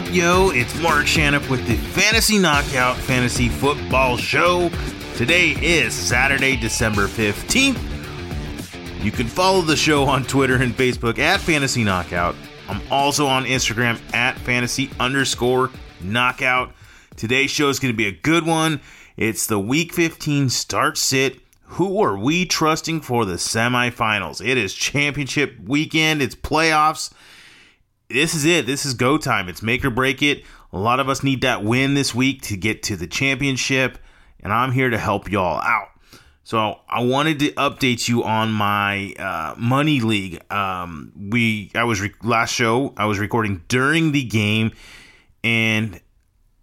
up, yo? It's Mark Shannon with the Fantasy Knockout Fantasy Football Show. Today is Saturday, December 15th. You can follow the show on Twitter and Facebook at Fantasy Knockout. I'm also on Instagram at fantasy underscore knockout. Today's show is going to be a good one. It's the week 15 start sit. Who are we trusting for the semifinals? It is championship weekend, it's playoffs this is it. This is go time. It's make or break it. A lot of us need that win this week to get to the championship, and I'm here to help y'all out. So I wanted to update you on my uh, money league. Um, we I was re- last show I was recording during the game, and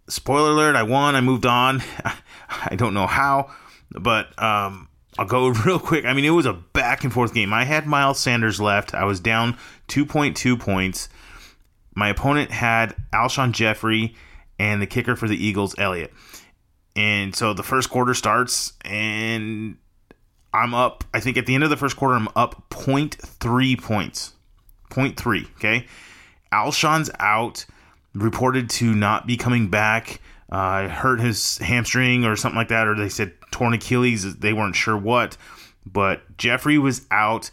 spoiler alert, I won. I moved on. I don't know how, but um, I'll go real quick. I mean, it was a back and forth game. I had Miles Sanders left. I was down 2.2 points. My opponent had Alshon Jeffery and the kicker for the Eagles, Elliott. And so the first quarter starts, and I'm up. I think at the end of the first quarter, I'm up 0.3 points. 0.3, okay? Alshon's out, reported to not be coming back. Uh, hurt his hamstring or something like that, or they said torn Achilles. They weren't sure what. But Jeffery was out,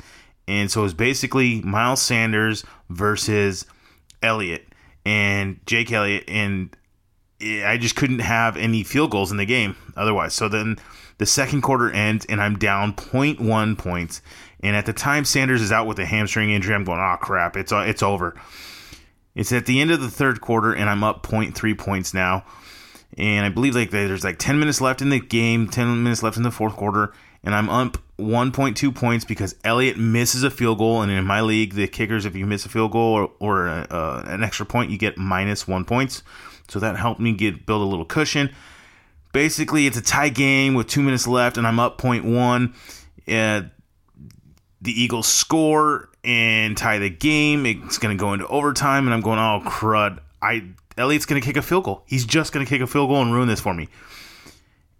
and so it was basically Miles Sanders versus Elliott and Jake Elliott, and I just couldn't have any field goals in the game otherwise. So then the second quarter ends, and I'm down 0.1 points. And at the time Sanders is out with a hamstring injury, I'm going, oh crap, it's uh, it's over. It's at the end of the third quarter, and I'm up 0.3 points now. And I believe like there's like 10 minutes left in the game, 10 minutes left in the fourth quarter, and I'm up 1.2 points because Elliott misses a field goal, and in my league, the kickers, if you miss a field goal or, or uh, an extra point, you get minus one points. So that helped me get build a little cushion. Basically, it's a tie game with two minutes left, and I'm up 0.1. Uh, the Eagles score and tie the game. It's going to go into overtime, and I'm going, oh crud! I Elliott's going to kick a field goal. He's just going to kick a field goal and ruin this for me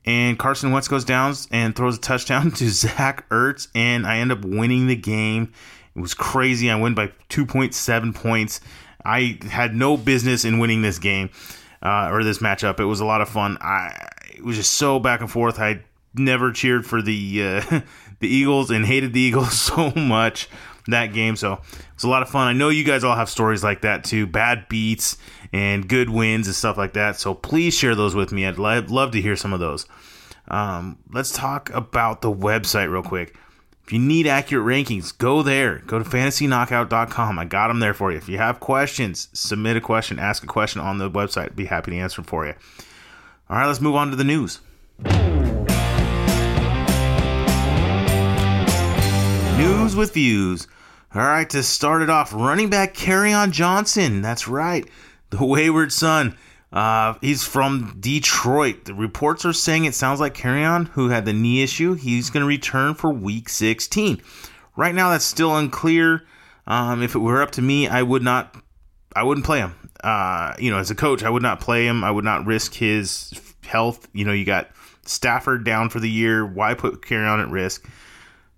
and Carson Wentz goes down and throws a touchdown to Zach Ertz, and I end up winning the game. It was crazy. I win by 2.7 points. I had no business in winning this game uh, or this matchup. It was a lot of fun. I it was just so back and forth. I never cheered for the uh, the Eagles and hated the Eagles so much that game. So it was a lot of fun. I know you guys all have stories like that too. Bad beats and good wins and stuff like that. So please share those with me. I'd love to hear some of those. Um, let's talk about the website real quick. If you need accurate rankings, go there. Go to fantasyknockout.com. I got them there for you. If you have questions, submit a question, ask a question on the website. I'd be happy to answer for you. All right, let's move on to the news. News with views. All right, to start it off, running back Carry On Johnson. That's right, the wayward son. Uh, he's from Detroit. The reports are saying it sounds like Kerryon, who had the knee issue, he's going to return for Week 16. Right now, that's still unclear. Um, if it were up to me, I would not. I wouldn't play him. Uh, you know, as a coach, I would not play him. I would not risk his health. You know, you got Stafford down for the year. Why put Kerryon at risk?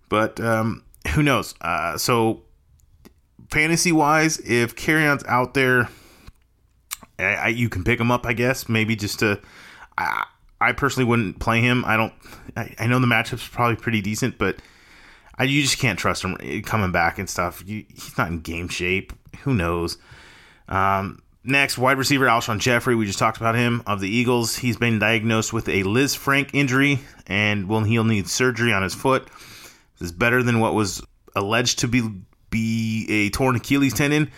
But um, who knows? Uh, so fantasy wise, if Kerryon's out there, I, I, you can pick him up, I guess. Maybe just to. I, I personally wouldn't play him. I don't. I, I know the matchup's probably pretty decent, but I, you just can't trust him coming back and stuff. You, he's not in game shape. Who knows? Um, next, wide receiver Alshon Jeffery. We just talked about him of the Eagles. He's been diagnosed with a Lisfranc injury, and will he'll need surgery on his foot. This is better than what was alleged to be be a torn Achilles tendon.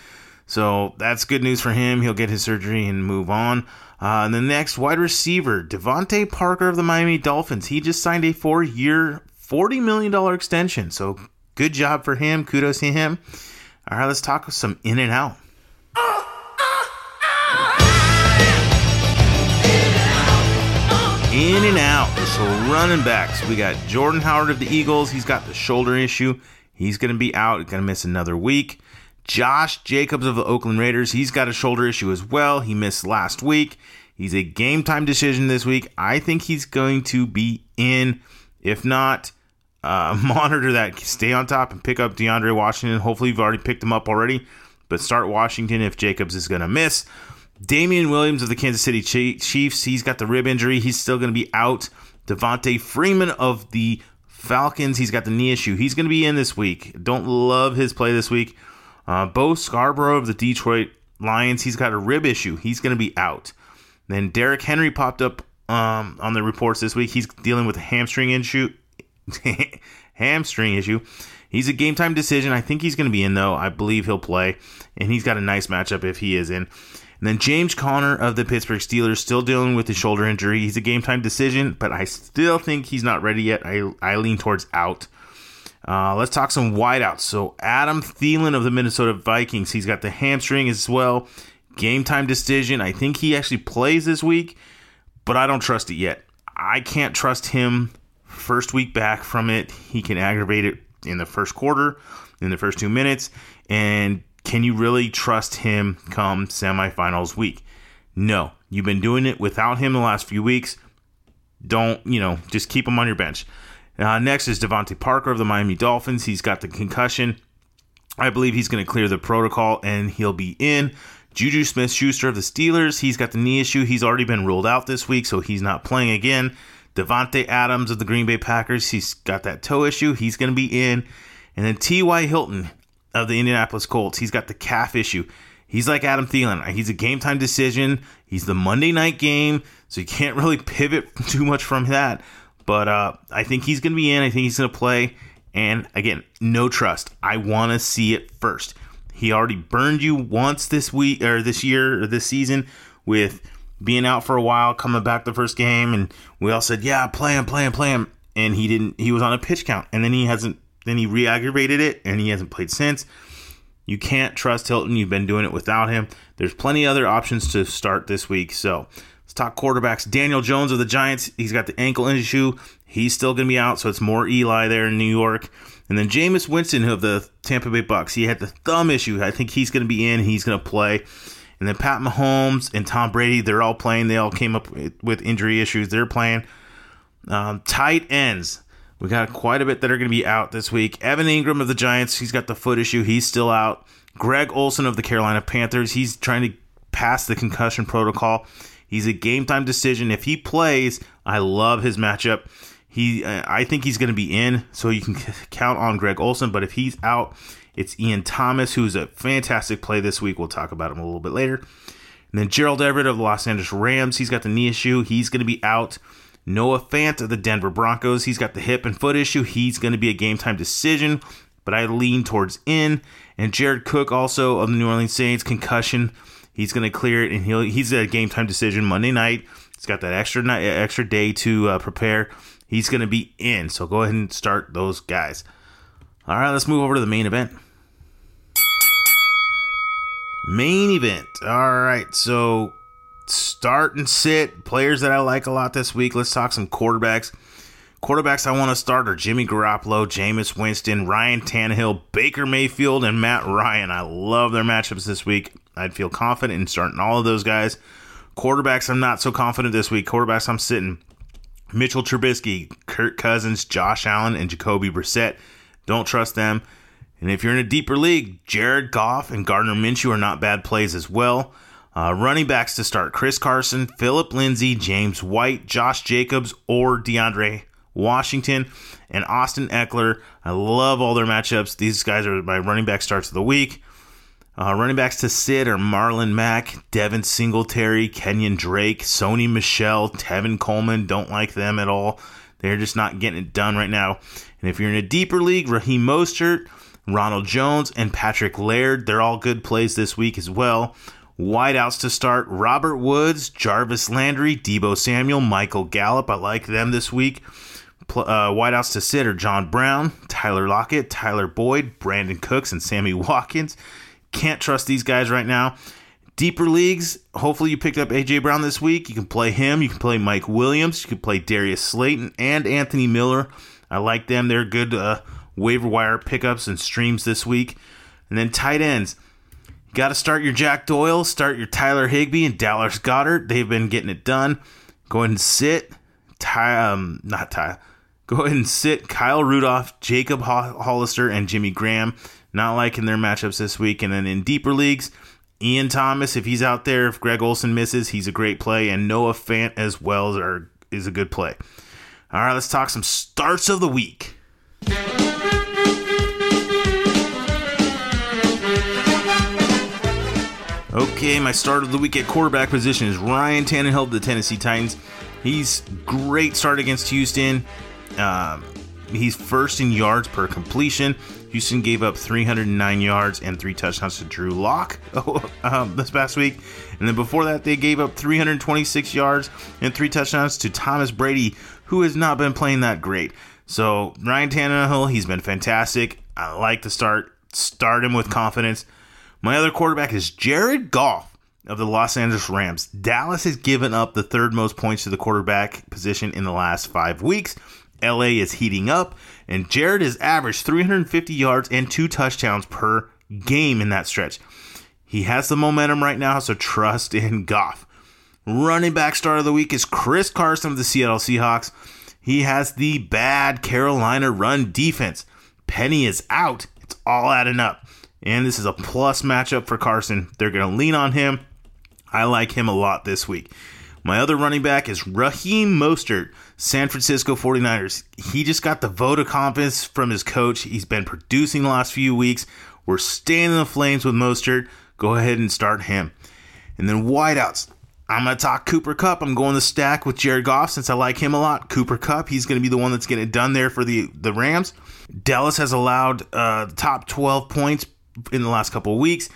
So that's good news for him. He'll get his surgery and move on. Uh, and the next wide receiver, DeVante Parker of the Miami Dolphins. He just signed a four year, $40 million extension. So good job for him. Kudos to him. All right, let's talk some in and out. In and out. So running backs. We got Jordan Howard of the Eagles. He's got the shoulder issue. He's going to be out, going to miss another week. Josh Jacobs of the Oakland Raiders, he's got a shoulder issue as well. He missed last week. He's a game time decision this week. I think he's going to be in. If not, uh, monitor that. Stay on top and pick up DeAndre Washington. Hopefully, you've already picked him up already, but start Washington if Jacobs is going to miss. Damien Williams of the Kansas City Chiefs, he's got the rib injury. He's still going to be out. Devonta Freeman of the Falcons, he's got the knee issue. He's going to be in this week. Don't love his play this week. Uh, Bo Scarborough of the Detroit Lions, he's got a rib issue. He's going to be out. Then Derrick Henry popped up um, on the reports this week. He's dealing with a hamstring issue. hamstring issue. He's a game time decision. I think he's going to be in though. I believe he'll play, and he's got a nice matchup if he is in. And then James Conner of the Pittsburgh Steelers still dealing with his shoulder injury. He's a game time decision, but I still think he's not ready yet. I, I lean towards out. Uh, let's talk some wideouts. So Adam Thielen of the Minnesota Vikings, he's got the hamstring as well. Game time decision. I think he actually plays this week, but I don't trust it yet. I can't trust him first week back from it. He can aggravate it in the first quarter, in the first two minutes, and can you really trust him come semifinals week? No. You've been doing it without him the last few weeks. Don't, you know, just keep him on your bench. Uh, next is DeVante Parker of the Miami Dolphins. He's got the concussion. I believe he's going to clear the protocol and he'll be in. Juju Smith Schuster of the Steelers, he's got the knee issue. He's already been ruled out this week, so he's not playing again. Davante Adams of the Green Bay Packers, he's got that toe issue. He's going to be in. And then T.Y. Hilton, of the Indianapolis Colts. He's got the calf issue. He's like Adam Thielen. He's a game time decision. He's the Monday night game, so you can't really pivot too much from that. But uh, I think he's going to be in. I think he's going to play. And again, no trust. I want to see it first. He already burned you once this week or this year or this season with being out for a while, coming back the first game, and we all said, "Yeah, play him, play him, play him." And he didn't. He was on a pitch count, and then he hasn't then he re aggravated it and he hasn't played since. You can't trust Hilton. You've been doing it without him. There's plenty other options to start this week. So talk quarterbacks. Daniel Jones of the Giants, he's got the ankle issue. He's still going to be out, so it's more Eli there in New York. And then Jameis Winston of the Tampa Bay Bucks, he had the thumb issue. I think he's going to be in. He's going to play. And then Pat Mahomes and Tom Brady, they're all playing. They all came up with injury issues. They're playing. Um, tight ends. We got quite a bit that are going to be out this week. Evan Engram of the Giants, he's got the foot issue. He's still out. Greg Olsen of the Carolina Panthers, he's trying to pass the concussion protocol. He's a game time decision. If he plays, I love his matchup. He, uh, I think he's going to be in, so you can count on Greg Olsen. But if he's out, it's Ian Thomas, who's a fantastic play this week. We'll talk about him a little bit later. And then Gerald Everett of the Los Angeles Rams, he's got the knee issue. He's going to be out. Noah Fant of the Denver Broncos, he's got the hip and foot issue. He's going to be a game time decision, but I lean towards in. And Jared Cook, also of the New Orleans Saints, concussion. He's going to clear it, and he'll he's a game time decision Monday night. He's got that extra night, extra day to uh, prepare. He's going to be in, so go ahead and start those guys. All right, let's move over to the main event. Main event. All right, so start and sit players that I like a lot this week. Let's talk some quarterbacks. Quarterbacks I want to start are Jimmy Garoppolo, Jameis Winston, Ryan Tannehill, Baker Mayfield, and Matt Ryan. I love their matchups this week. I'd feel confident in starting all of those guys. Quarterbacks, I'm not so confident this week. Quarterbacks, I'm sitting Mitchell Trubisky, Kirk Cousins, Josh Allen, and Jacoby Brissett. Don't trust them. And if you're in a deeper league, Jared Goff and Gardner Minshew are not bad plays as well. Uh, running backs to start Chris Carson, Phillip Lindsay, James White, Josh Jacobs, or DeAndre Washington, and Austin Ekeler. I love all their matchups. These guys are my running back starts of the week. Uh, running backs to sit are Marlon Mack, Devin Singletary, Kenyan Drake, Sony Michel, Tevin Coleman. Don't like them at all. They're just not getting it done right now. And if you're in a deeper league, Raheem Mostert, Ronald Jones, and Patrick Laird, they're all good plays this week as well. Wideouts to start Robert Woods, Jarvis Landry, Deebo Samuel, Michael Gallup. I like them this week. Uh, wideouts to sit are John Brown, Tyler Lockett, Tyler Boyd, Brandin Cooks, and Sammy Watkins. Can't trust these guys right now. Deeper leagues, hopefully you picked up AJ Brown this week. You can play him. You can play Mike Williams. You can play Darius Slayton and Anthony Miller. I like them. They're good uh, waiver wire pickups and streams this week. And then tight ends. Got to start your Jack Doyle, start your Tyler Higbee and Dallas Goedert. They've been getting it done. Go ahead and sit. Ty, um, not Ty. Go ahead and sit Kyle Rudolph, Jacob Hollister, and Jimmy Graham. Not liking their matchups this week. And then in deeper leagues, Ian Thomas, if he's out there, if Greg Olsen misses, he's a great play, and Noah Fant as well are, is a good play. All right, let's talk some starts of the week. Okay, my start of the week at quarterback position is Ryan Tannehill of the Tennessee Titans. He's great start against Houston. Um, he's first in yards per completion. Houston gave up 309 yards and three touchdowns to Drew Lock um, this past week. And then before that, they gave up 326 yards and three touchdowns to Thomas Brady, who has not been playing that great. So Ryan Tannehill, he's been fantastic. I like to start start him with confidence. My other quarterback is Jared Goff of the Los Angeles Rams. Dallas has given up the third most points to the quarterback position in the last five weeks. LA is heating up, and Jared has averaged 350 yards and two touchdowns per game in that stretch. He has the momentum right now, so trust in Goff. Running back start of the week is Chris Carson of the Seattle Seahawks. He has the bad Carolina run defense. Penny is out. It's all adding up. And this is a plus matchup for Carson. They're going to lean on him. I like him a lot this week. My other running back is Raheem Mostert, San Francisco 49ers. He just got the vote of confidence from his coach. He's been producing the last few weeks. We're staying in the flames with Mostert. Go ahead and start him. And then wideouts. I'm going to talk Cooper Kupp. I'm going to stack with Jared Goff since I like him a lot. Cooper Kupp, he's going to be the one that's getting it done there for the, the Rams. Dallas has allowed uh, top 12 points in the last couple of weeks.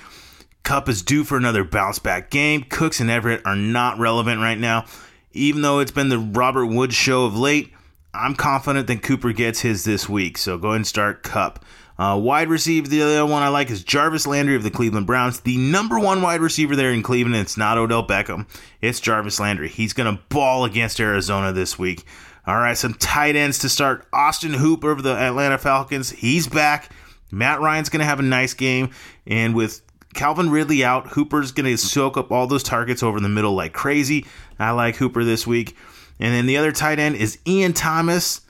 Kupp is due for another bounce back game. Cooks and Everett are not relevant right now. Even though it's been the Robert Woods show of late, I'm confident that Cooper gets his this week. So go ahead and start Kupp. Uh, wide receiver, the other one I like is Jarvis Landry of the Cleveland Browns. The number one wide receiver there in Cleveland, it's not Odell Beckham. It's Jarvis Landry. He's going to ball against Arizona this week. All right, some tight ends to start. Austin Hooper of the Atlanta Falcons. He's back. Matt Ryan's going to have a nice game. And with Calvin Ridley out, Hooper's going to soak up all those targets over the middle like crazy. I like Hooper this week. And then the other tight end is Ian Thomas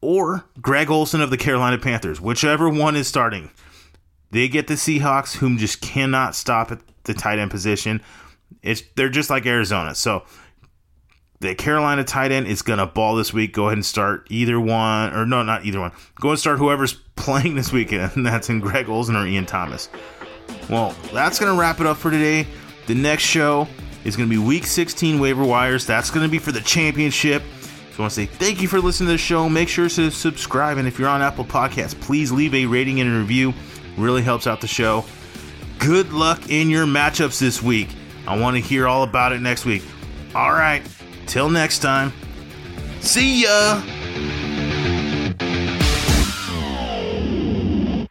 or Greg Olsen of the Carolina Panthers. Whichever one is starting. They get the Seahawks, whom just cannot stop at the tight end position. It's they're just like Arizona. So the Carolina tight end is to ball this week. Go ahead and start either one, or no, not either one. Go and start whoever's playing this weekend, and that's in Greg Olsen or Ian Thomas. Well, that's going to wrap it up for today. The next show is going to be Week 16 waiver wires. That's going to be for the championship. So I want to say thank you for listening to the show. Make sure to subscribe, and if you're on Apple Podcasts, please leave a rating and a review. Really helps out the show. Good luck in your matchups this week. I want to hear all about it next week. All right. Till next time, see ya!